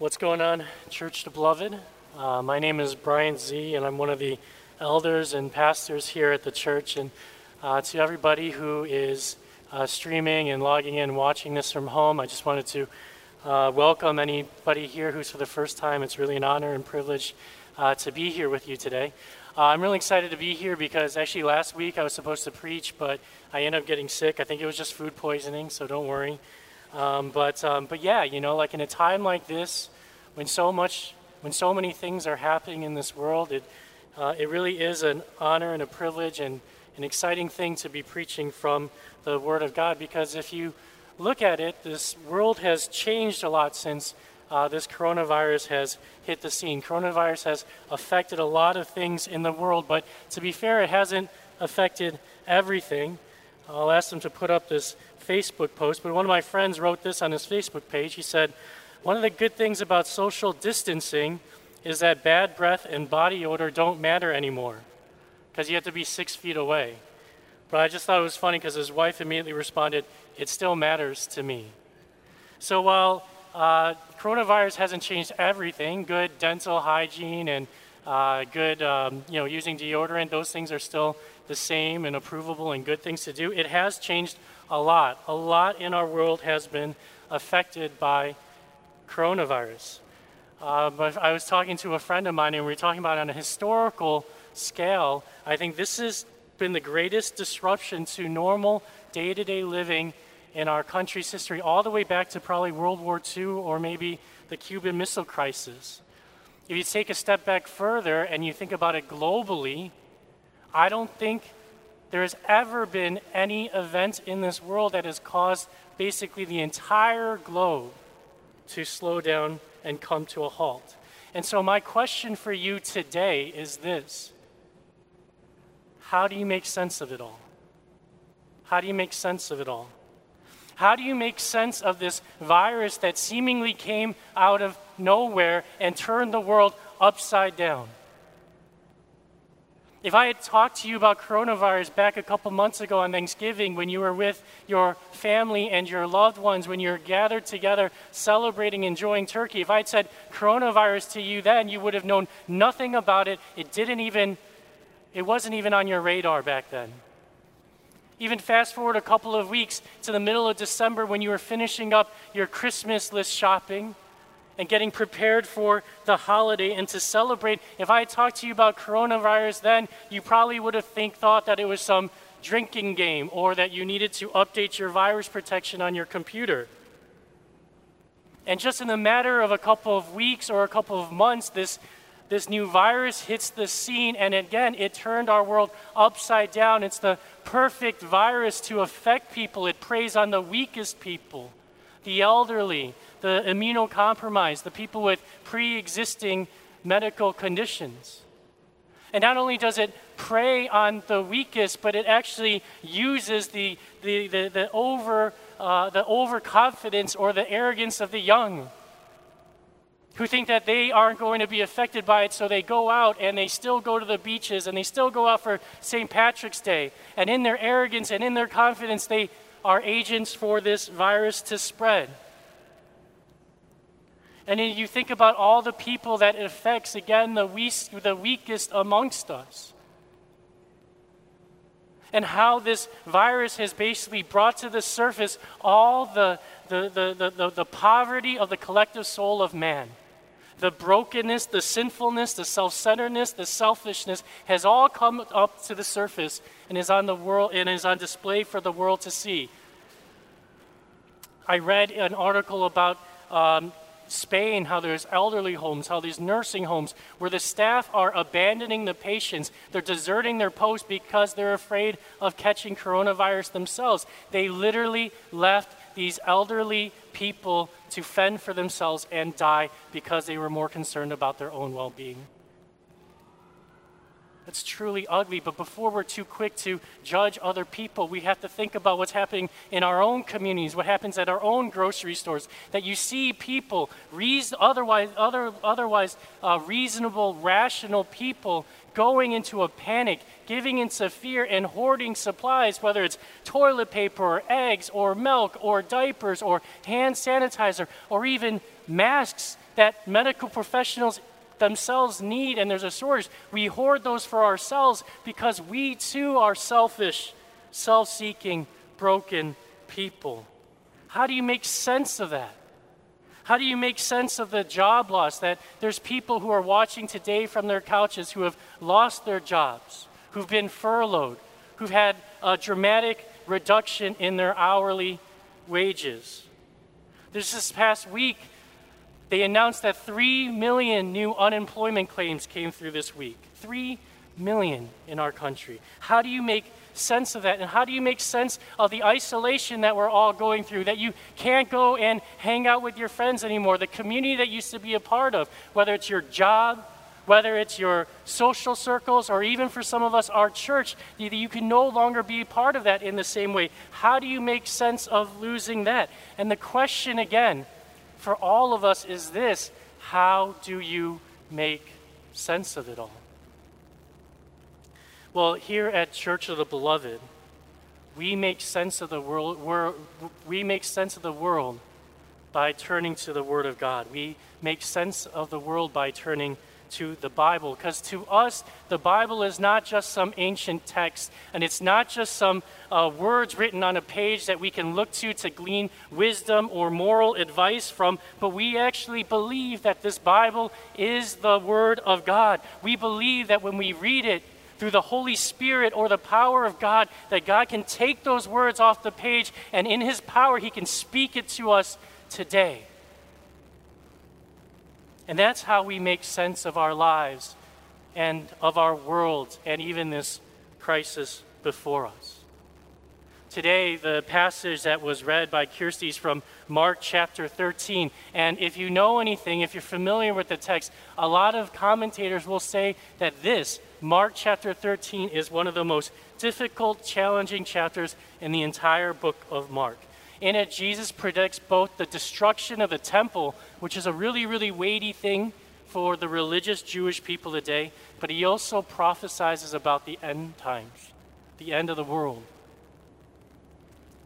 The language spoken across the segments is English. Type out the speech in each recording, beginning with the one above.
What's going on, Church to Beloved? Uh, my name is Brian Z, and I'm one of the elders and pastors here at the church. And uh, to everybody who is uh, streaming and logging in, watching this from home, I just wanted to uh, welcome anybody here who's for the first time. It's really an honor and privilege uh, to be here with you today. Uh, I'm really excited to be here because actually last week I was supposed to preach, but I ended up getting sick. I think it was just food poisoning, so don't worry. Um, but, um, but yeah, you know, like in a time like this, when so much, when so many things are happening in this world, it, uh, it really is an honor and a privilege and an exciting thing to be preaching from the Word of God. Because if you look at it, this world has changed a lot since uh, this coronavirus has hit the scene. Coronavirus has affected a lot of things in the world, but to be fair, it hasn't affected everything. I'll ask them to put up this Facebook post, but one of my friends wrote this on his Facebook page. He said, One of the good things about social distancing is that bad breath and body odor don't matter anymore because you have to be six feet away. But I just thought it was funny because his wife immediately responded, It still matters to me. So while uh, coronavirus hasn't changed everything, good dental hygiene and uh, good, um, you know, using deodorant, those things are still the same and approvable and good things to do. It has changed a lot. A lot in our world has been affected by coronavirus. Uh, but I was talking to a friend of mine, and we were talking about on a historical scale. I think this has been the greatest disruption to normal day to day living in our country's history, all the way back to probably World War II or maybe the Cuban Missile Crisis. If you take a step back further and you think about it globally, I don't think there has ever been any event in this world that has caused basically the entire globe to slow down and come to a halt. And so, my question for you today is this How do you make sense of it all? How do you make sense of it all? How do you make sense of this virus that seemingly came out of nowhere and turned the world upside down? If I had talked to you about coronavirus back a couple months ago on Thanksgiving when you were with your family and your loved ones, when you were gathered together celebrating, enjoying turkey, if I had said coronavirus to you then, you would have known nothing about it. It didn't even, it wasn't even on your radar back then. Even fast forward a couple of weeks to the middle of December when you were finishing up your Christmas list shopping and getting prepared for the holiday and to celebrate. If I had talked to you about coronavirus then, you probably would have think, thought that it was some drinking game or that you needed to update your virus protection on your computer. And just in the matter of a couple of weeks or a couple of months, this, this new virus hits the scene, and again, it turned our world upside down. It's the perfect virus to affect people, it preys on the weakest people, the elderly, the immunocompromised, the people with pre existing medical conditions. And not only does it prey on the weakest, but it actually uses the, the, the, the over, uh, the overconfidence or the arrogance of the young who think that they aren't going to be affected by it, so they go out and they still go to the beaches and they still go out for St. Patrick's Day. And in their arrogance and in their confidence, they are agents for this virus to spread. And then you think about all the people that it affects, again, the, the weakest amongst us. And how this virus has basically brought to the surface all the, the, the, the, the poverty of the collective soul of man. The brokenness, the sinfulness, the self centeredness, the selfishness has all come up to the surface and is on the world and is on display for the world to see. I read an article about um, Spain, how there's elderly homes, how there's nursing homes, where the staff are abandoning the patients. They're deserting their post because they're afraid of catching coronavirus themselves. They literally left these elderly people to fend for themselves and die because they were more concerned about their own well being. It's truly ugly. But before we're too quick to judge other people, we have to think about what's happening in our own communities, what happens at our own grocery stores. That you see people, reason, otherwise, other, otherwise uh, reasonable, rational people, going into a panic, giving into fear, and hoarding supplies, whether it's toilet paper or eggs or milk or diapers or hand sanitizer or even masks that medical professionals themselves need and there's a shortage. We hoard those for ourselves because we too are selfish, self seeking, broken people. How do you make sense of that? How do you make sense of the job loss that there's people who are watching today from their couches who have lost their jobs, who've been furloughed, who've had a dramatic reduction in their hourly wages? This this past week, they announced that 3 million new unemployment claims came through this week. 3 million in our country. How do you make sense of that? And how do you make sense of the isolation that we're all going through? That you can't go and hang out with your friends anymore, the community that used to be a part of, whether it's your job, whether it's your social circles, or even for some of us, our church, you can no longer be part of that in the same way. How do you make sense of losing that? And the question again, for all of us is this how do you make sense of it all? Well, here at Church of the Beloved, we make sense of the world we make sense of the world by turning to the word of God. We make sense of the world by turning to the Bible. Because to us, the Bible is not just some ancient text, and it's not just some uh, words written on a page that we can look to to glean wisdom or moral advice from, but we actually believe that this Bible is the Word of God. We believe that when we read it, through the Holy Spirit or the power of God, that God can take those words off the page and in His power, He can speak it to us today. And that's how we make sense of our lives and of our world and even this crisis before us. Today, the passage that was read by Kirsty is from Mark chapter 13. And if you know anything, if you're familiar with the text, a lot of commentators will say that this, Mark chapter 13, is one of the most difficult, challenging chapters in the entire book of Mark. In it, Jesus predicts both the destruction of the temple, which is a really, really weighty thing for the religious Jewish people today, but he also prophesies about the end times, the end of the world.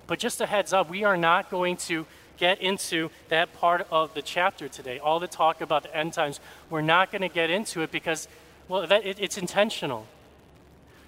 But just a heads up, we are not going to get into that part of the chapter today. All the talk about the end times, we're not going to get into it because, well, that, it, it's intentional.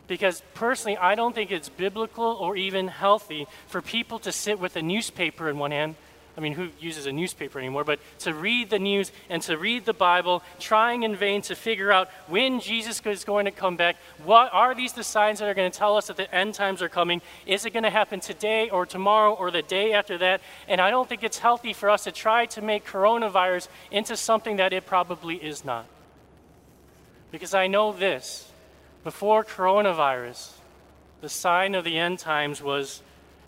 Because personally, I don't think it's biblical or even healthy for people to sit with a newspaper in one hand. I mean, who uses a newspaper anymore? But to read the news and to read the Bible, trying in vain to figure out when Jesus is going to come back. What are these the signs that are going to tell us that the end times are coming? Is it going to happen today or tomorrow or the day after that? And I don't think it's healthy for us to try to make coronavirus into something that it probably is not. Because I know this before coronavirus, the sign of the end times was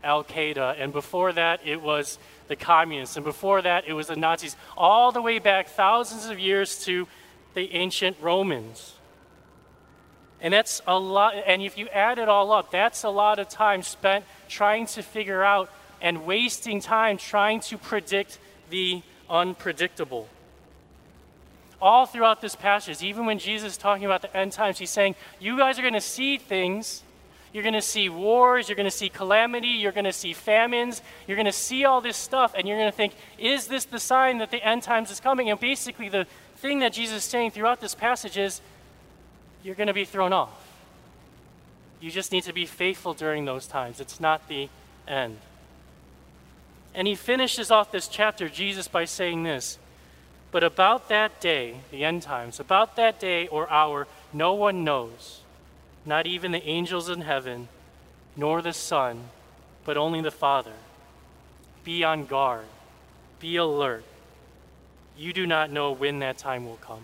Al Qaeda, and before that, it was the communists, and before that, it was the Nazis, all the way back thousands of years to the ancient Romans. And that's a lot, and if you add it all up, that's a lot of time spent trying to figure out and wasting time trying to predict the unpredictable all throughout this passage, even when Jesus is talking about the end times, he's saying, You guys are going to see things. You're going to see wars. You're going to see calamity. You're going to see famines. You're going to see all this stuff. And you're going to think, Is this the sign that the end times is coming? And basically, the thing that Jesus is saying throughout this passage is, You're going to be thrown off. You just need to be faithful during those times. It's not the end. And he finishes off this chapter, Jesus, by saying this but about that day, the end times, about that day or hour, no one knows, not even the angels in heaven, nor the Son, but only the Father. Be on guard, be alert. You do not know when that time will come.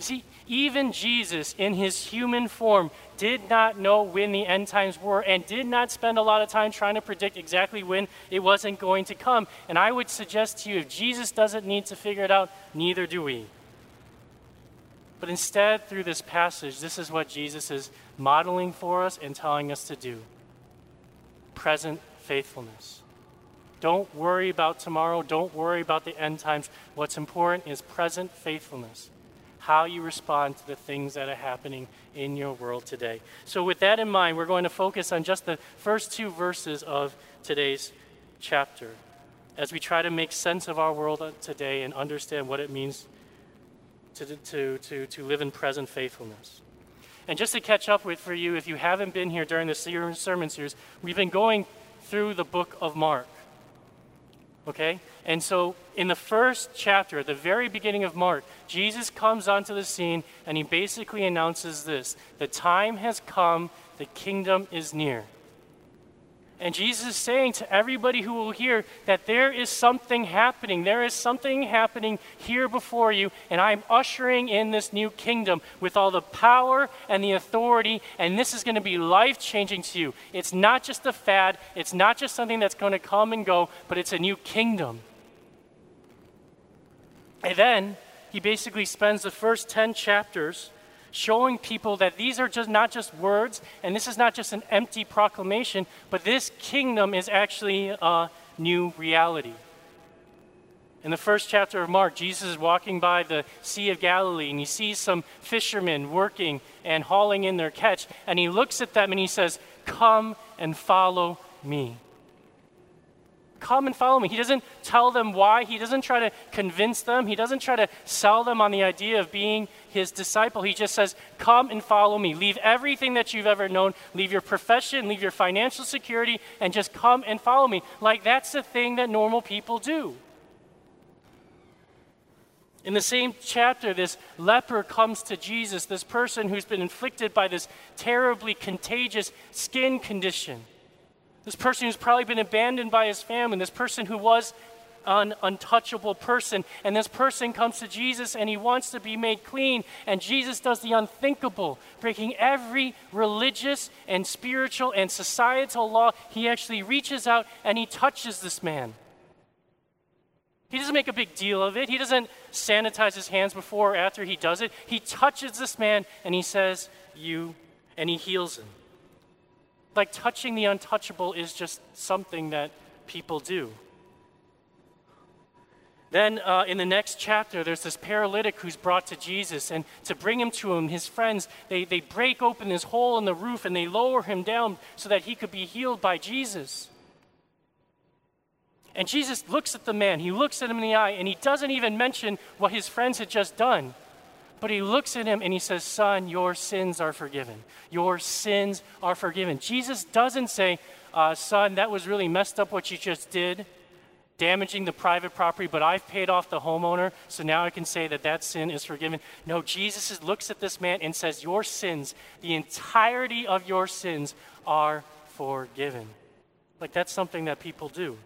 See, even Jesus, in his human form, did not know when the end times were and did not spend a lot of time trying to predict exactly when it wasn't going to come. And I would suggest to you if Jesus doesn't need to figure it out, neither do we. But instead, through this passage, this is what Jesus is modeling for us and telling us to do present faithfulness. Don't worry about tomorrow. Don't worry about the end times. What's important is present faithfulness how you respond to the things that are happening in your world today. So, with that in mind, we're going to focus on just the first two verses of today's chapter. as we try to make sense of our world today and understand what it means to, to, to, to live in present faithfulness. And just to catch up with for you, if you haven't been here during the sermon series, we've been going through the book of Mark. Okay? And so in the first chapter, at the very beginning of Mark, Jesus comes onto the scene and he basically announces this The time has come, the kingdom is near. And Jesus is saying to everybody who will hear that there is something happening. There is something happening here before you, and I'm ushering in this new kingdom with all the power and the authority, and this is going to be life changing to you. It's not just a fad, it's not just something that's going to come and go, but it's a new kingdom. And then he basically spends the first 10 chapters showing people that these are just not just words and this is not just an empty proclamation, but this kingdom is actually a new reality. In the first chapter of Mark, Jesus is walking by the Sea of Galilee and he sees some fishermen working and hauling in their catch. And he looks at them and he says, Come and follow me. Come and follow me. He doesn't tell them why. He doesn't try to convince them. He doesn't try to sell them on the idea of being his disciple. He just says, Come and follow me. Leave everything that you've ever known. Leave your profession, leave your financial security, and just come and follow me. Like that's the thing that normal people do. In the same chapter, this leper comes to Jesus, this person who's been inflicted by this terribly contagious skin condition. This person who's probably been abandoned by his family, this person who was an untouchable person. And this person comes to Jesus and he wants to be made clean. And Jesus does the unthinkable, breaking every religious and spiritual and societal law. He actually reaches out and he touches this man. He doesn't make a big deal of it. He doesn't sanitize his hands before or after he does it. He touches this man and he says, You, and he heals him. Like touching the untouchable is just something that people do. Then uh, in the next chapter, there's this paralytic who's brought to Jesus. And to bring him to him, his friends, they, they break open this hole in the roof and they lower him down so that he could be healed by Jesus. And Jesus looks at the man, he looks at him in the eye, and he doesn't even mention what his friends had just done. But he looks at him and he says, Son, your sins are forgiven. Your sins are forgiven. Jesus doesn't say, uh, Son, that was really messed up what you just did, damaging the private property, but I've paid off the homeowner, so now I can say that that sin is forgiven. No, Jesus looks at this man and says, Your sins, the entirety of your sins, are forgiven. Like that's something that people do.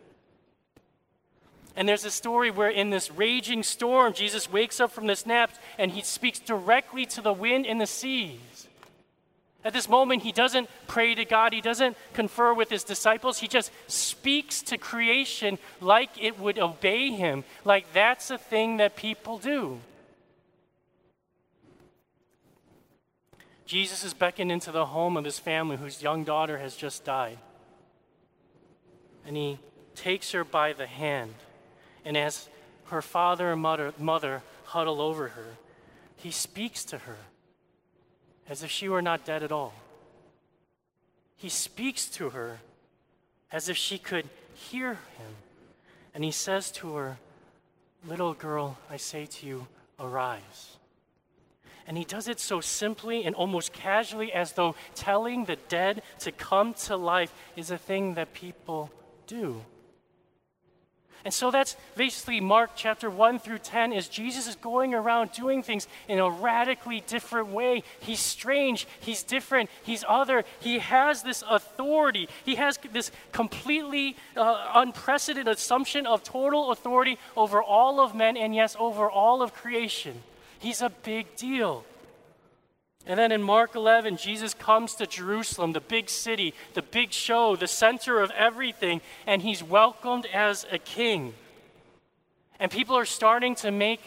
And there's a story where, in this raging storm, Jesus wakes up from this nap and he speaks directly to the wind and the seas. At this moment, he doesn't pray to God, he doesn't confer with his disciples, he just speaks to creation like it would obey him, like that's a thing that people do. Jesus is beckoned into the home of his family whose young daughter has just died. And he takes her by the hand and as her father and mother, mother huddle over her, he speaks to her as if she were not dead at all. He speaks to her as if she could hear him. And he says to her, Little girl, I say to you, arise. And he does it so simply and almost casually as though telling the dead to come to life is a thing that people do. And so that's basically Mark chapter 1 through 10 is Jesus is going around doing things in a radically different way. He's strange, he's different, he's other. He has this authority. He has this completely uh, unprecedented assumption of total authority over all of men and yes, over all of creation. He's a big deal. And then in Mark 11, Jesus comes to Jerusalem, the big city, the big show, the center of everything, and he's welcomed as a king. And people are starting to make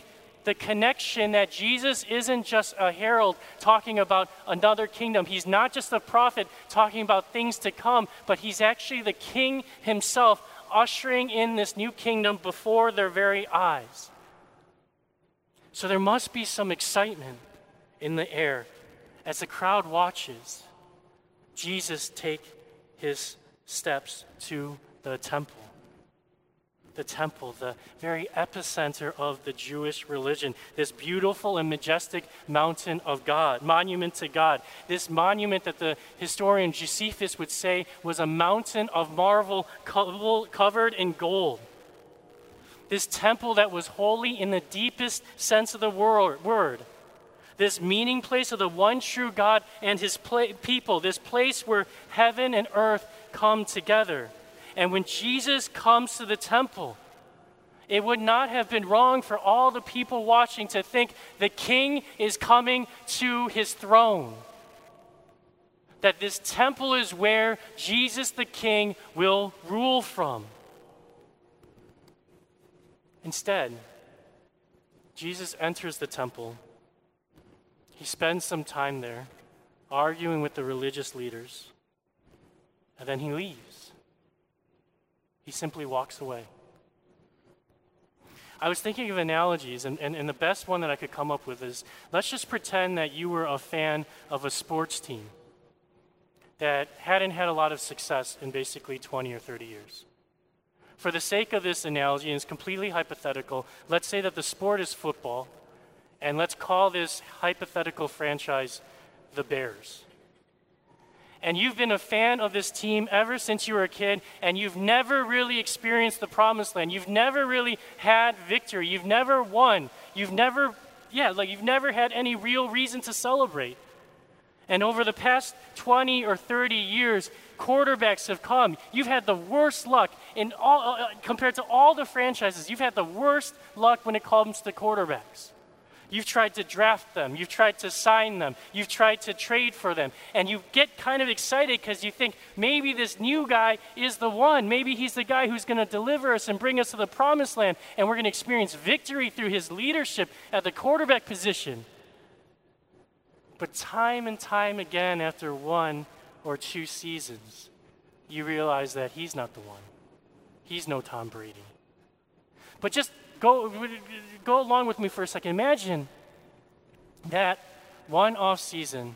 the connection that Jesus isn't just a herald talking about another kingdom. He's not just a prophet talking about things to come, but he's actually the king himself, ushering in this new kingdom before their very eyes. So there must be some excitement in the air as the crowd watches Jesus take his steps to the temple. the temple, the very epicenter of the Jewish religion, this beautiful and majestic mountain of God, monument to God. This monument that the historian Josephus would say was a mountain of marble covered in gold. This temple that was holy in the deepest sense of the word. This meeting place of the one true God and his people, this place where heaven and earth come together. And when Jesus comes to the temple, it would not have been wrong for all the people watching to think the king is coming to his throne. That this temple is where Jesus the king will rule from. Instead, Jesus enters the temple. He spends some time there arguing with the religious leaders, and then he leaves. He simply walks away. I was thinking of analogies, and, and, and the best one that I could come up with is let's just pretend that you were a fan of a sports team that hadn't had a lot of success in basically 20 or 30 years. For the sake of this analogy, and it's completely hypothetical, let's say that the sport is football, and let's call this hypothetical franchise the Bears and you've been a fan of this team ever since you were a kid, and you've never really experienced the promised land. You've never really had victory. You've never won. You've never, yeah, like you've never had any real reason to celebrate. And over the past 20 or 30 years, quarterbacks have come. You've had the worst luck in all, uh, compared to all the franchises. You've had the worst luck when it comes to quarterbacks. You've tried to draft them. You've tried to sign them. You've tried to trade for them. And you get kind of excited because you think maybe this new guy is the one. Maybe he's the guy who's going to deliver us and bring us to the promised land. And we're going to experience victory through his leadership at the quarterback position. But time and time again, after one or two seasons, you realize that he's not the one. He's no Tom Brady. But just go, go along with me for a second. Imagine that one off season,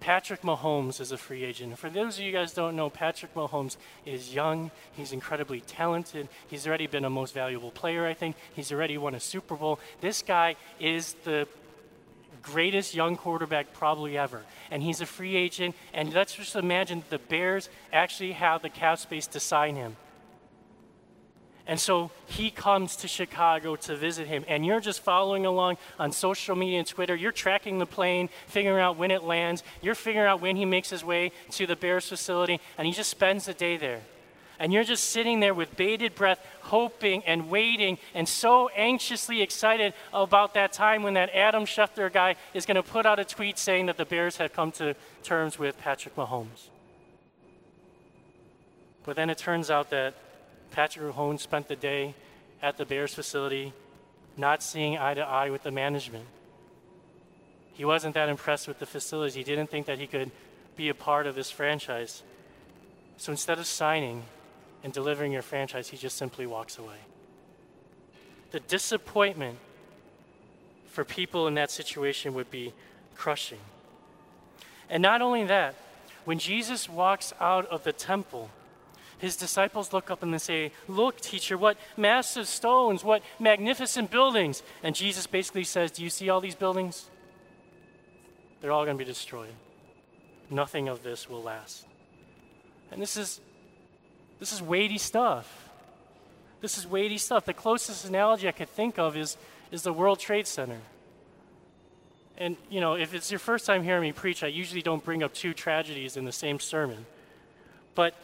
Patrick Mahomes is a free agent. For those of you guys don't know, Patrick Mahomes is young. He's incredibly talented. He's already been a most valuable player, I think. He's already won a Super Bowl. This guy is the greatest young quarterback probably ever. And he's a free agent. And let's just imagine the Bears actually have the cap space to sign him. And so he comes to Chicago to visit him. And you're just following along on social media and Twitter. You're tracking the plane, figuring out when it lands. You're figuring out when he makes his way to the Bears facility. And he just spends the day there. And you're just sitting there with bated breath, hoping and waiting, and so anxiously excited about that time when that Adam Schefter guy is going to put out a tweet saying that the Bears have come to terms with Patrick Mahomes. But then it turns out that Patrick Mahomes spent the day at the Bears facility not seeing eye to eye with the management. He wasn't that impressed with the facilities. He didn't think that he could be a part of this franchise. So instead of signing and delivering your franchise, he just simply walks away. The disappointment for people in that situation would be crushing. And not only that, when Jesus walks out of the temple, his disciples look up and they say, Look, teacher, what massive stones, what magnificent buildings. And Jesus basically says, Do you see all these buildings? They're all going to be destroyed. Nothing of this will last. And this is this is weighty stuff. This is weighty stuff. The closest analogy I could think of is, is the World Trade Center. And, you know, if it's your first time hearing me preach, I usually don't bring up two tragedies in the same sermon. But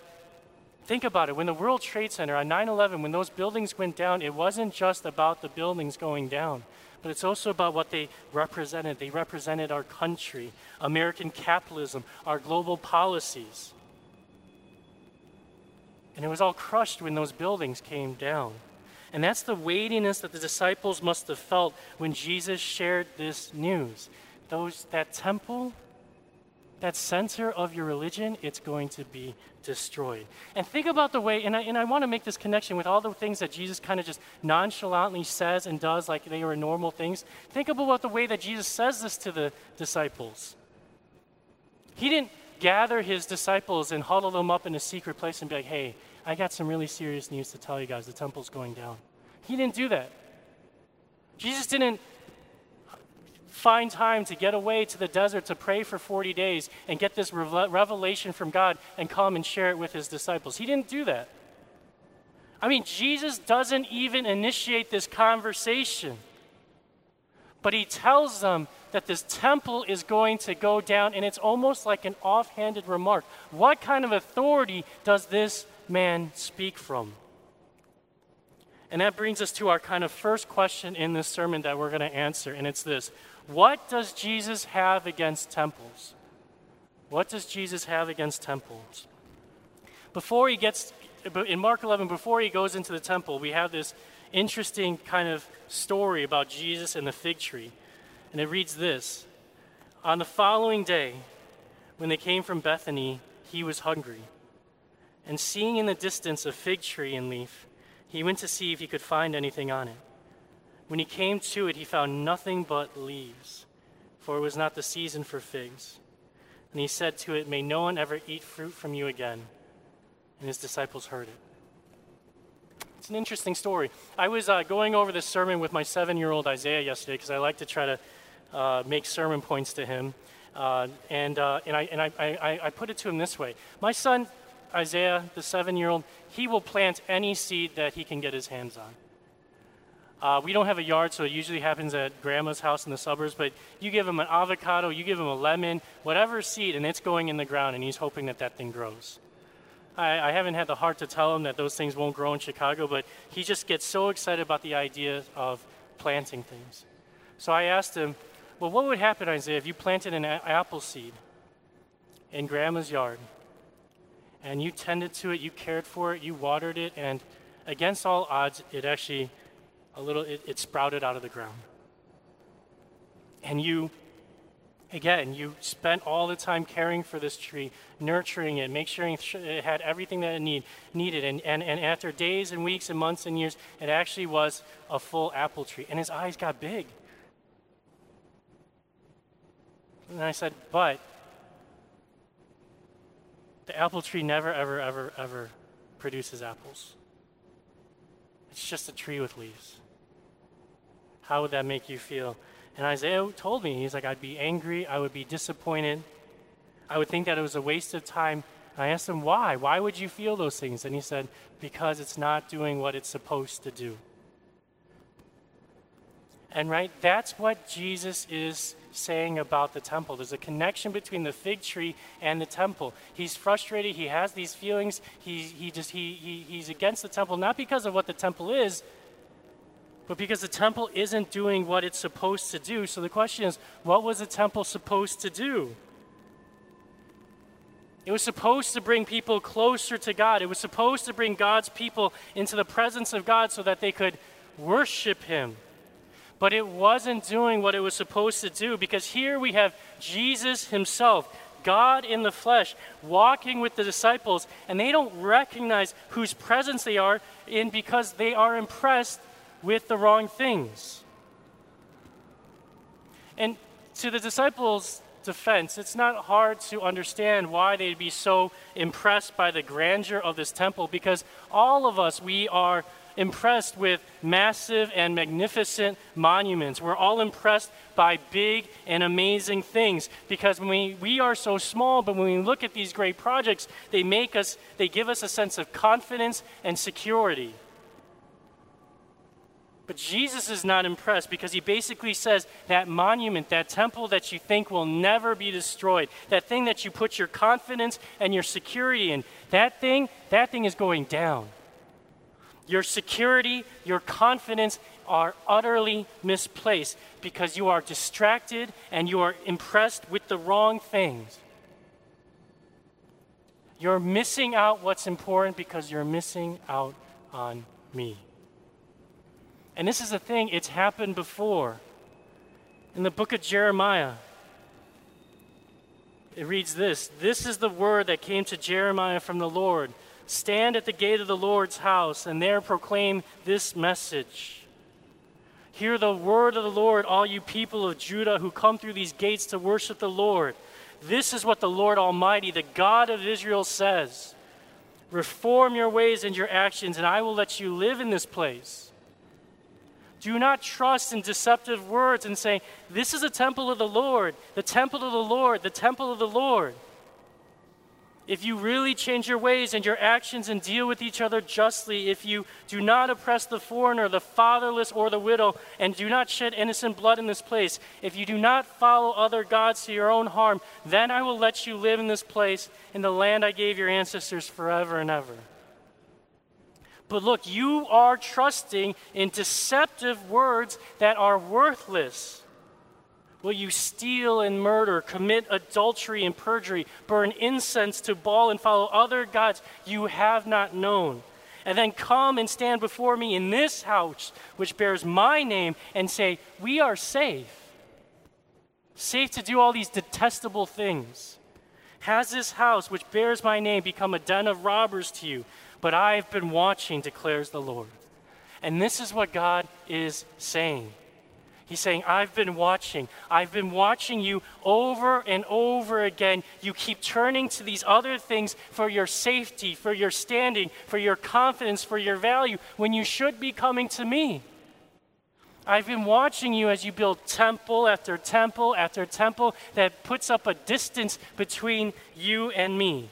Think about it. When the World Trade Center on 9 11, when those buildings went down, it wasn't just about the buildings going down, but it's also about what they represented. They represented our country, American capitalism, our global policies. And it was all crushed when those buildings came down. And that's the weightiness that the disciples must have felt when Jesus shared this news. Those, that temple that center of your religion, it's going to be destroyed. And think about the way, and I, and I want to make this connection with all the things that Jesus kind of just nonchalantly says and does like they were normal things. Think about the way that Jesus says this to the disciples. He didn't gather his disciples and huddle them up in a secret place and be like, hey, I got some really serious news to tell you guys. The temple's going down. He didn't do that. Jesus didn't find time to get away to the desert to pray for 40 days and get this revelation from God and come and share it with his disciples. He didn't do that. I mean, Jesus doesn't even initiate this conversation, but he tells them that this temple is going to go down, and it's almost like an offhanded remark. What kind of authority does this man speak from? And that brings us to our kind of first question in this sermon that we're going to answer, and it's this What does Jesus have against temples? What does Jesus have against temples? Before he gets, in Mark 11, before he goes into the temple, we have this interesting kind of story about Jesus and the fig tree. And it reads this On the following day, when they came from Bethany, he was hungry. And seeing in the distance a fig tree and leaf, he went to see if he could find anything on it. When he came to it, he found nothing but leaves, for it was not the season for figs. And he said to it, May no one ever eat fruit from you again. And his disciples heard it. It's an interesting story. I was uh, going over this sermon with my seven year old Isaiah yesterday because I like to try to uh, make sermon points to him. Uh, and uh, and, I, and I, I, I put it to him this way My son, Isaiah, the seven year old, he will plant any seed that he can get his hands on. Uh, we don't have a yard, so it usually happens at grandma's house in the suburbs. But you give him an avocado, you give him a lemon, whatever seed, and it's going in the ground, and he's hoping that that thing grows. I, I, haven't had the heart to tell him that those things won't grow in Chicago, but he just gets so excited about the idea of planting things. So I asked him, well, what would happen, Isaiah, if you planted an a- apple seed in grandma's yard and you tended to it, you cared for it, you watered it, and against all odds, it actually a little it, it sprouted out of the ground. And you again, you spent all the time caring for this tree, nurturing it, making sure it had everything that it need, needed. And, and, and after days and weeks and months and years, it actually was a full apple tree. And his eyes got big. And I said, But the apple tree never, ever, ever, ever produces apples. It's just a tree with leaves. How would that make you feel? And Isaiah told me, he's like, I'd be angry, I would be disappointed, I would think that it was a waste of time. And I asked him, why? Why would you feel those things? And he said, because it's not doing what it's supposed to do. And right, that's what Jesus is saying about the temple. There's a connection between the fig tree and the temple. He's frustrated. He has these feelings. He, he just he, he he's against the temple not because of what the temple is, but because the temple isn't doing what it's supposed to do. So the question is, what was the temple supposed to do? It was supposed to bring people closer to God. It was supposed to bring God's people into the presence of God so that they could worship Him but it wasn't doing what it was supposed to do because here we have Jesus himself, God in the flesh, walking with the disciples, and they don't recognize whose presence they are in because they are impressed with the wrong things. And to the disciples' defense, it's not hard to understand why they'd be so impressed by the grandeur of this temple because all of us, we are impressed with massive and magnificent monuments. We're all impressed by big and amazing things because when we, we are so small, but when we look at these great projects, they make us, they give us a sense of confidence and security. But Jesus is not impressed because he basically says that monument, that temple that you think will never be destroyed, that thing that you put your confidence and your security in, that thing, that thing is going down. Your security, your confidence are utterly misplaced because you are distracted and you are impressed with the wrong things. You're missing out what's important because you're missing out on me. And this is the thing, it's happened before. In the book of Jeremiah, it reads this This is the word that came to Jeremiah from the Lord Stand at the gate of the Lord's house and there proclaim this message. Hear the word of the Lord, all you people of Judah who come through these gates to worship the Lord. This is what the Lord Almighty, the God of Israel, says Reform your ways and your actions, and I will let you live in this place. Do not trust in deceptive words and say, This is a temple of the Lord, the temple of the Lord, the temple of the Lord. If you really change your ways and your actions and deal with each other justly, if you do not oppress the foreigner, the fatherless, or the widow, and do not shed innocent blood in this place, if you do not follow other gods to your own harm, then I will let you live in this place, in the land I gave your ancestors forever and ever. But look, you are trusting in deceptive words that are worthless. Will you steal and murder, commit adultery and perjury, burn incense to Baal, and follow other gods you have not known? And then come and stand before me in this house, which bears my name, and say, We are safe. Safe to do all these detestable things. Has this house, which bears my name, become a den of robbers to you? But I have been watching, declares the Lord. And this is what God is saying. He's saying, I've been watching. I've been watching you over and over again. You keep turning to these other things for your safety, for your standing, for your confidence, for your value, when you should be coming to me. I've been watching you as you build temple after temple after temple that puts up a distance between you and me.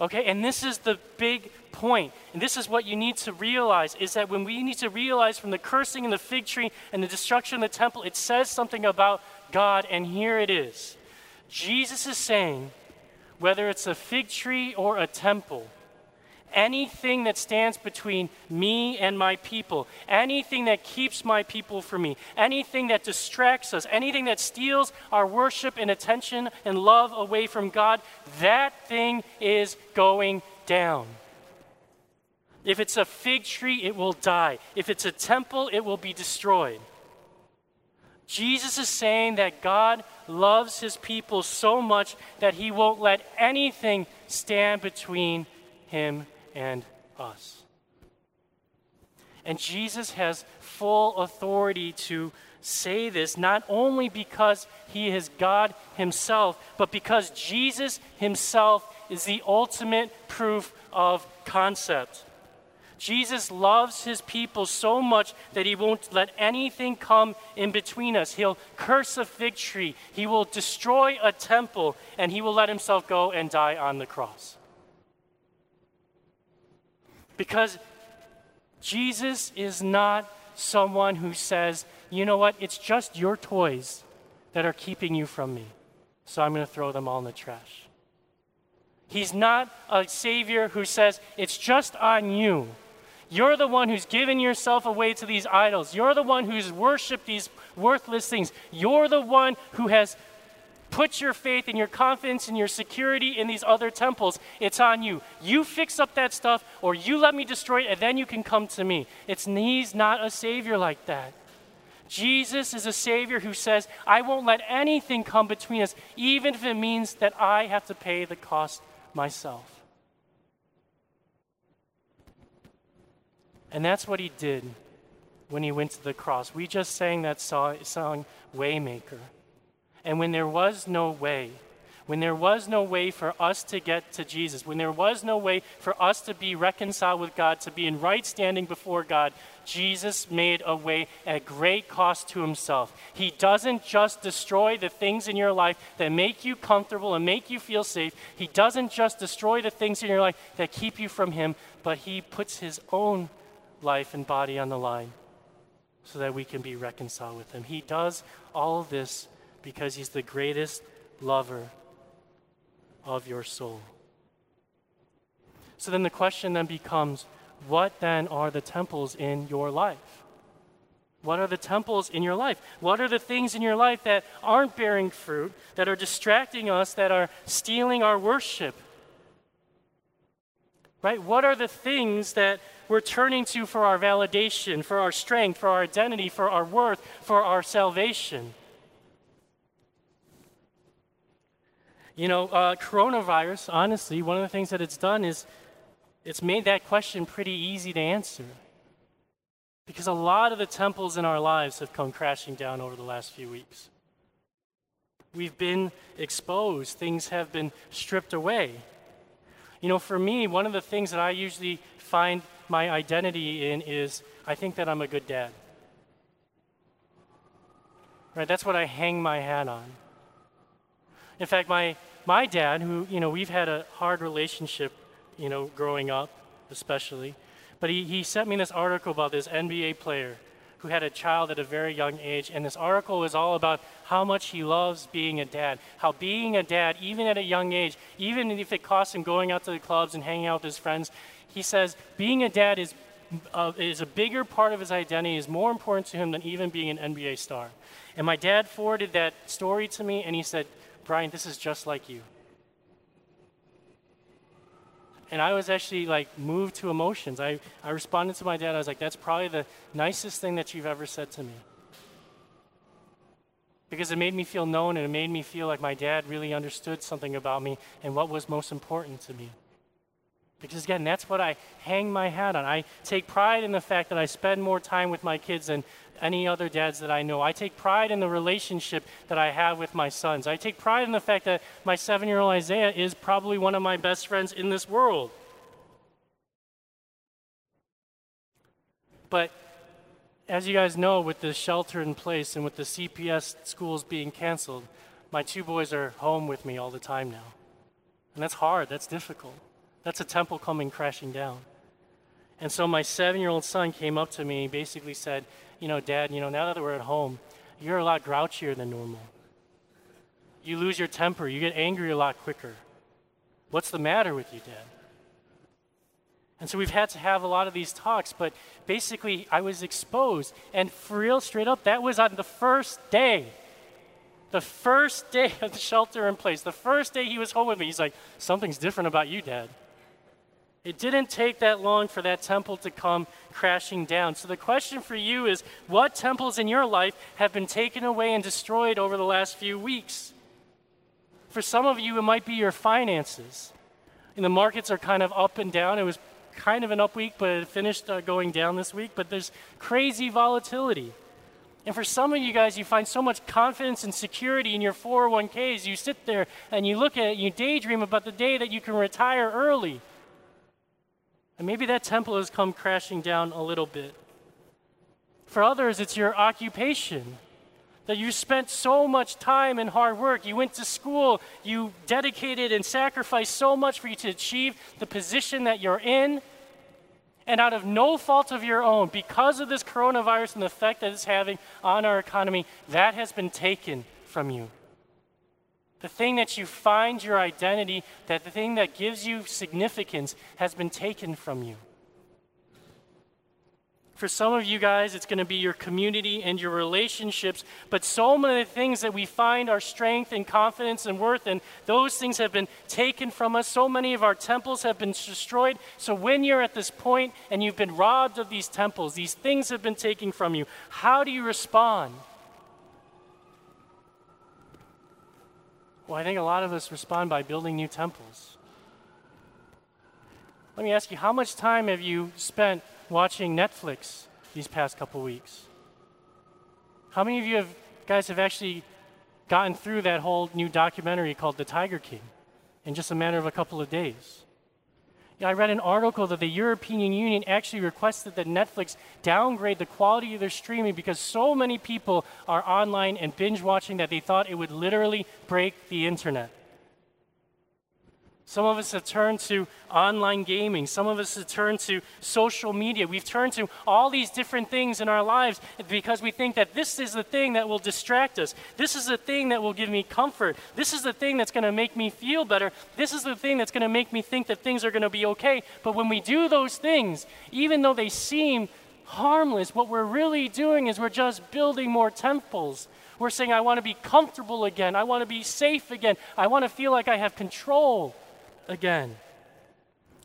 Okay, and this is the big point. And this is what you need to realize is that when we need to realize from the cursing and the fig tree and the destruction of the temple, it says something about God, and here it is. Jesus is saying, whether it's a fig tree or a temple, anything that stands between me and my people, anything that keeps my people from me, anything that distracts us, anything that steals our worship and attention and love away from God, that thing is going down. If it's a fig tree, it will die. If it's a temple, it will be destroyed. Jesus is saying that God loves his people so much that he won't let anything stand between him and us. And Jesus has full authority to say this, not only because he is God himself, but because Jesus himself is the ultimate proof of concept. Jesus loves his people so much that he won't let anything come in between us. He'll curse a fig tree, he will destroy a temple, and he will let himself go and die on the cross. Because Jesus is not someone who says, you know what, it's just your toys that are keeping you from me, so I'm going to throw them all in the trash. He's not a Savior who says, it's just on you. You're the one who's given yourself away to these idols. You're the one who's worshiped these worthless things. You're the one who has put your faith and your confidence and your security in these other temples. It's on you. You fix up that stuff, or you let me destroy it, and then you can come to me. It's he's not a savior like that. Jesus is a savior who says, I won't let anything come between us, even if it means that I have to pay the cost myself. And that's what he did when he went to the cross. We just sang that song, Waymaker. And when there was no way, when there was no way for us to get to Jesus, when there was no way for us to be reconciled with God, to be in right standing before God, Jesus made a way at great cost to himself. He doesn't just destroy the things in your life that make you comfortable and make you feel safe. He doesn't just destroy the things in your life that keep you from him, but he puts his own life and body on the line so that we can be reconciled with him. He does all this because he's the greatest lover of your soul. So then the question then becomes what then are the temples in your life? What are the temples in your life? What are the things in your life that aren't bearing fruit, that are distracting us, that are stealing our worship? Right? What are the things that we're turning to for our validation, for our strength, for our identity, for our worth, for our salvation? You know, uh, coronavirus, honestly, one of the things that it's done is it's made that question pretty easy to answer. Because a lot of the temples in our lives have come crashing down over the last few weeks. We've been exposed, things have been stripped away. You know, for me, one of the things that I usually find my identity in is I think that I'm a good dad. Right? That's what I hang my hat on. In fact, my, my dad, who, you know, we've had a hard relationship, you know, growing up, especially, but he, he sent me this article about this NBA player who had a child at a very young age. And this article is all about how much he loves being a dad. How being a dad, even at a young age, even if it costs him going out to the clubs and hanging out with his friends, he says being a dad is, uh, is a bigger part of his identity, is more important to him than even being an NBA star. And my dad forwarded that story to me, and he said, Brian, this is just like you. And I was actually like moved to emotions. I, I responded to my dad. I was like, that's probably the nicest thing that you've ever said to me. Because it made me feel known and it made me feel like my dad really understood something about me and what was most important to me. Because again, that's what I hang my hat on. I take pride in the fact that I spend more time with my kids than any other dads that I know. I take pride in the relationship that I have with my sons. I take pride in the fact that my seven year old Isaiah is probably one of my best friends in this world. But as you guys know, with the shelter in place and with the CPS schools being canceled, my two boys are home with me all the time now. And that's hard, that's difficult. That's a temple coming crashing down. And so my seven year old son came up to me and basically said, You know, Dad, you know, now that we're at home, you're a lot grouchier than normal. You lose your temper, you get angry a lot quicker. What's the matter with you, Dad? And so we've had to have a lot of these talks, but basically I was exposed. And for real, straight up, that was on the first day. The first day of the shelter in place, the first day he was home with me, he's like, Something's different about you, Dad. It didn't take that long for that temple to come crashing down. So the question for you is what temples in your life have been taken away and destroyed over the last few weeks? For some of you, it might be your finances. And the markets are kind of up and down. It was kind of an up week, but it finished uh, going down this week. But there's crazy volatility. And for some of you guys, you find so much confidence and security in your 401ks. You sit there and you look at it, you daydream about the day that you can retire early. And maybe that temple has come crashing down a little bit. For others, it's your occupation. That you spent so much time and hard work. You went to school, you dedicated and sacrificed so much for you to achieve the position that you're in. And out of no fault of your own, because of this coronavirus and the effect that it's having on our economy, that has been taken from you the thing that you find your identity, that the thing that gives you significance has been taken from you. For some of you guys, it's going to be your community and your relationships, but so many things that we find our strength and confidence and worth, and those things have been taken from us. So many of our temples have been destroyed. So when you're at this point and you've been robbed of these temples, these things have been taken from you, how do you respond? Well, I think a lot of us respond by building new temples. Let me ask you, how much time have you spent watching Netflix these past couple weeks? How many of you have, guys have actually gotten through that whole new documentary called The Tiger King in just a matter of a couple of days? I read an article that the European Union actually requested that Netflix downgrade the quality of their streaming because so many people are online and binge watching that they thought it would literally break the internet. Some of us have turned to online gaming. Some of us have turned to social media. We've turned to all these different things in our lives because we think that this is the thing that will distract us. This is the thing that will give me comfort. This is the thing that's going to make me feel better. This is the thing that's going to make me think that things are going to be okay. But when we do those things, even though they seem harmless, what we're really doing is we're just building more temples. We're saying, I want to be comfortable again. I want to be safe again. I want to feel like I have control again.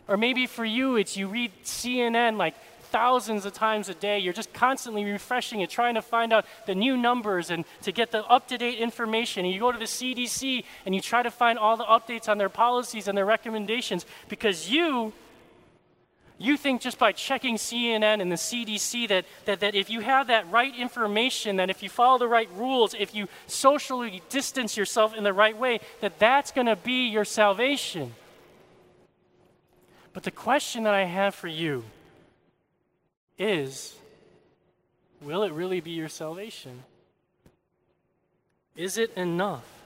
Or maybe for you, it's you read CNN like thousands of times a day. You're just constantly refreshing it, trying to find out the new numbers and to get the up to date information. And you go to the CDC and you try to find all the updates on their policies and their recommendations because you. You think just by checking CNN and the CDC that, that, that if you have that right information, that if you follow the right rules, if you socially distance yourself in the right way, that that's going to be your salvation. But the question that I have for you is will it really be your salvation? Is it enough?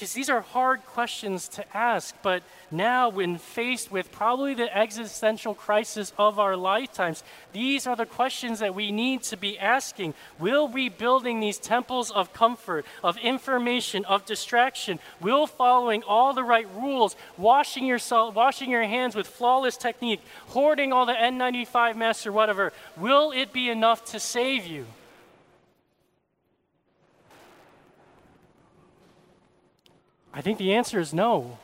Because these are hard questions to ask, but now, when faced with probably the existential crisis of our lifetimes, these are the questions that we need to be asking. Will rebuilding these temples of comfort, of information, of distraction, will following all the right rules, washing yourself, washing your hands with flawless technique, hoarding all the N95 masks or whatever, will it be enough to save you? I think the answer is no.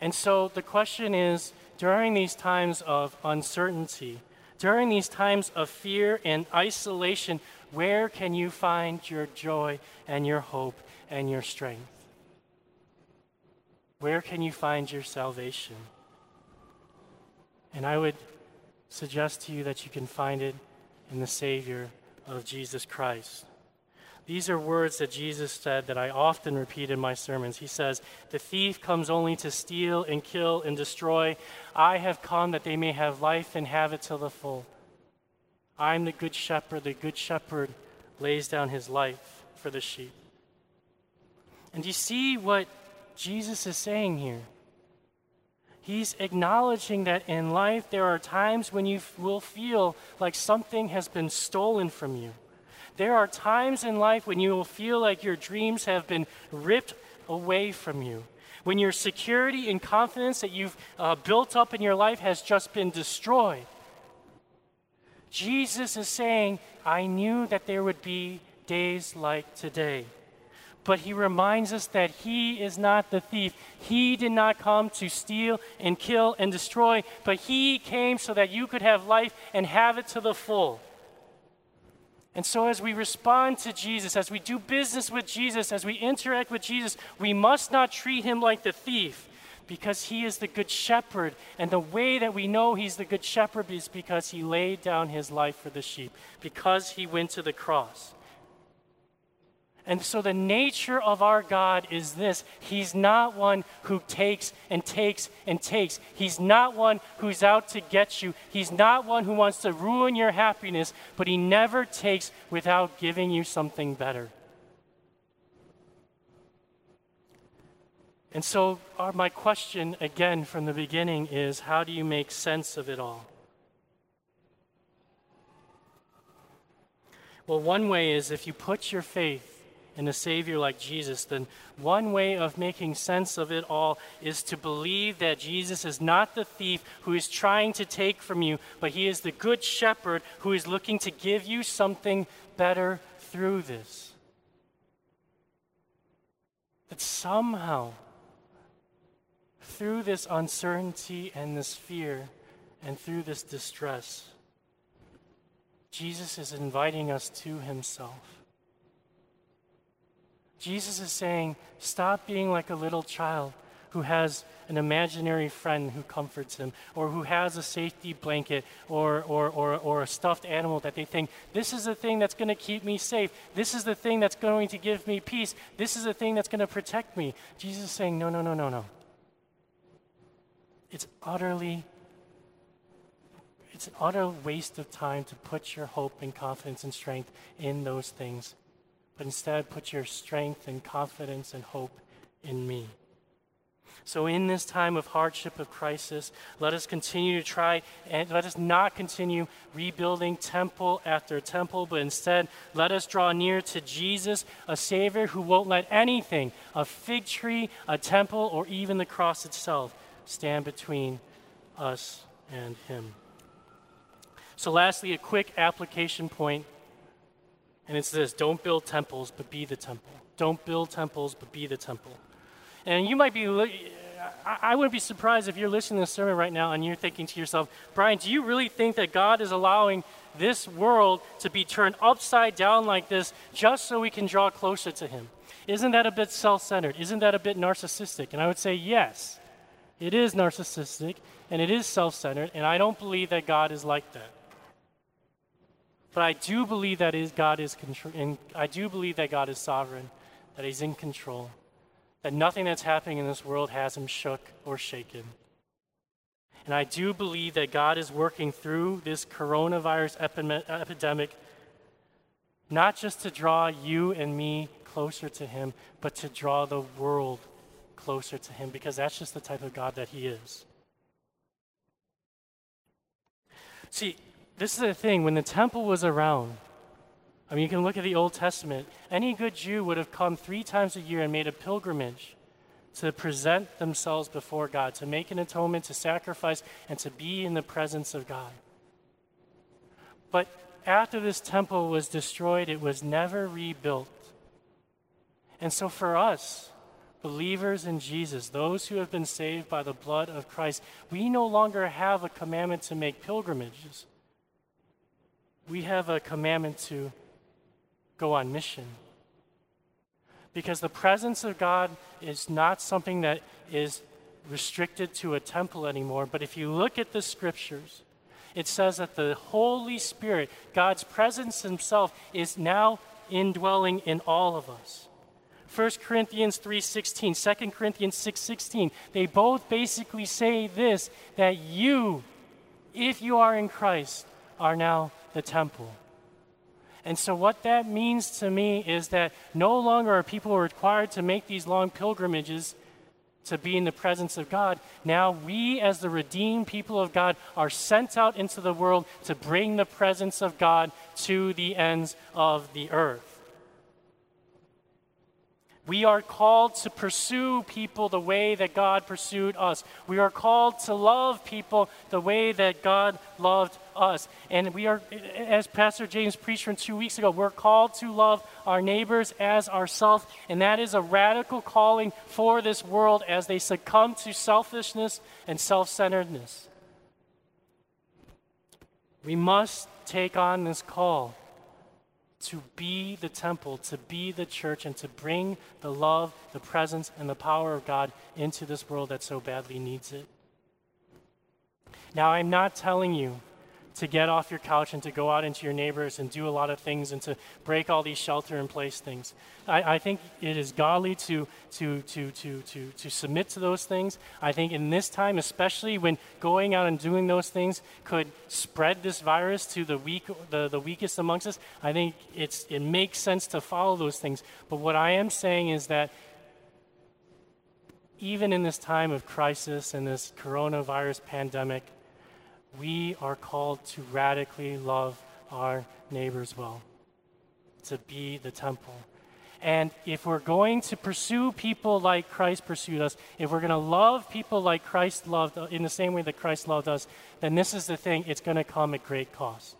And so the question is during these times of uncertainty, during these times of fear and isolation, where can you find your joy and your hope and your strength? Where can you find your salvation? And I would suggest to you that you can find it in the Savior of Jesus Christ. These are words that Jesus said that I often repeat in my sermons. He says, The thief comes only to steal and kill and destroy. I have come that they may have life and have it to the full. I'm the good shepherd. The good shepherd lays down his life for the sheep. And you see what Jesus is saying here? He's acknowledging that in life there are times when you will feel like something has been stolen from you there are times in life when you will feel like your dreams have been ripped away from you, when your security and confidence that you've uh, built up in your life has just been destroyed. Jesus is saying, I knew that there would be days like today. But he reminds us that he is not the thief. He did not come to steal and kill and destroy, but he came so that you could have life and have it to the full. And so, as we respond to Jesus, as we do business with Jesus, as we interact with Jesus, we must not treat him like the thief because he is the good shepherd. And the way that we know he's the good shepherd is because he laid down his life for the sheep, because he went to the cross. And so the nature of our God is this He's not one who takes and takes and takes. He's not one who's out to get you. He's not one who wants to ruin your happiness, but He never takes without giving you something better. And so, our, my question again from the beginning is how do you make sense of it all? Well, one way is if you put your faith in a Savior like Jesus, then one way of making sense of it all is to believe that Jesus is not the thief who is trying to take from you, but he is the good shepherd who is looking to give you something better through this. That somehow, through this uncertainty and this fear, and through this distress, Jesus is inviting us to himself. Jesus is saying, stop being like a little child who has an imaginary friend who comforts him, or who has a safety blanket or, or, or, or a stuffed animal that they think, this is the thing that's going to keep me safe. This is the thing that's going to give me peace. This is the thing that's going to protect me. Jesus is saying, no, no, no, no, no. It's utterly it's an utter waste of time to put your hope and confidence and strength in those things but instead put your strength and confidence and hope in me. So, in this time of hardship, of crisis, let us continue to try and let us not continue rebuilding temple after temple, but instead let us draw near to Jesus, a Savior who won't let anything, a fig tree, a temple, or even the cross itself, stand between us and Him. So, lastly, a quick application point and it's this don't build temples, but be the temple. Don't build temples, but be the temple. And you might be, I wouldn't be surprised if you're listening to this sermon right now and you're thinking to yourself, Brian, do you really think that God is allowing this world to be turned upside down like this just so we can draw closer to Him? Isn't that a bit self centered? Isn't that a bit narcissistic? And I would say, yes, it is narcissistic and it is self centered, and I don't believe that God is like that. But I do believe that is God is control, and I do believe that God is sovereign, that He's in control, that nothing that's happening in this world has him shook or shaken. And I do believe that God is working through this coronavirus epidemic not just to draw you and me closer to Him, but to draw the world closer to Him, because that's just the type of God that He is. See, this is the thing when the temple was around, I mean, you can look at the Old Testament. Any good Jew would have come three times a year and made a pilgrimage to present themselves before God, to make an atonement, to sacrifice, and to be in the presence of God. But after this temple was destroyed, it was never rebuilt. And so for us, believers in Jesus, those who have been saved by the blood of Christ, we no longer have a commandment to make pilgrimages. We have a commandment to go on mission. Because the presence of God is not something that is restricted to a temple anymore. But if you look at the scriptures, it says that the Holy Spirit, God's presence Himself, is now indwelling in all of us. 1 Corinthians 3:16, 2 Corinthians 6:16, they both basically say this that you if you are in Christ are now the temple. And so, what that means to me is that no longer are people required to make these long pilgrimages to be in the presence of God. Now, we, as the redeemed people of God, are sent out into the world to bring the presence of God to the ends of the earth. We are called to pursue people the way that God pursued us. We are called to love people the way that God loved us. And we are, as Pastor James preached from two weeks ago, we're called to love our neighbors as ourselves. And that is a radical calling for this world as they succumb to selfishness and self centeredness. We must take on this call to be the temple, to be the church, and to bring the love, the presence, and the power of God into this world that so badly needs it. Now, I'm not telling you to get off your couch and to go out into your neighbors and do a lot of things and to break all these shelter in place things. I, I, think it is godly to, to, to, to, to, to submit to those things. I think in this time, especially when going out and doing those things could spread this virus to the, weak, the, the weakest amongst us, I think it's, it makes sense to follow those things. But what I am saying is that even in this time of crisis and this coronavirus pandemic, we are called to radically love our neighbors well, to be the temple. And if we're going to pursue people like Christ pursued us, if we're going to love people like Christ loved in the same way that Christ loved us, then this is the thing it's going to come at great cost.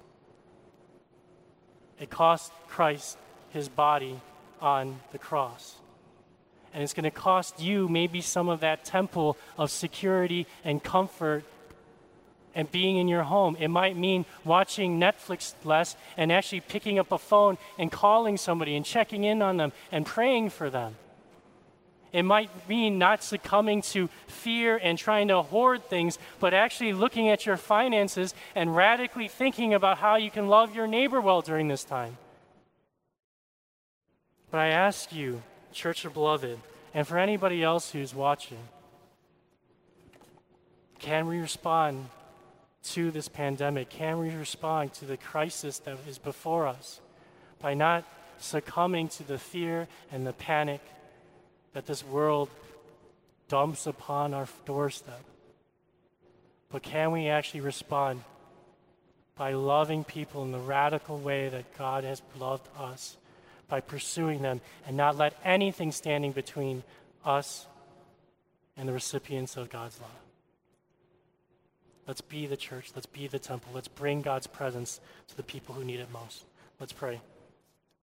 It cost Christ his body on the cross. And it's going to cost you maybe some of that temple of security and comfort and being in your home. It might mean watching Netflix less and actually picking up a phone and calling somebody and checking in on them and praying for them. It might mean not succumbing to fear and trying to hoard things, but actually looking at your finances and radically thinking about how you can love your neighbor well during this time. But I ask you, Church of Beloved, and for anybody else who's watching, can we respond to this pandemic? Can we respond to the crisis that is before us by not succumbing to the fear and the panic that this world dumps upon our doorstep? But can we actually respond by loving people in the radical way that God has loved us, by pursuing them and not let anything standing between us and the recipients of God's love? Let's be the church. Let's be the temple. Let's bring God's presence to the people who need it most. Let's pray.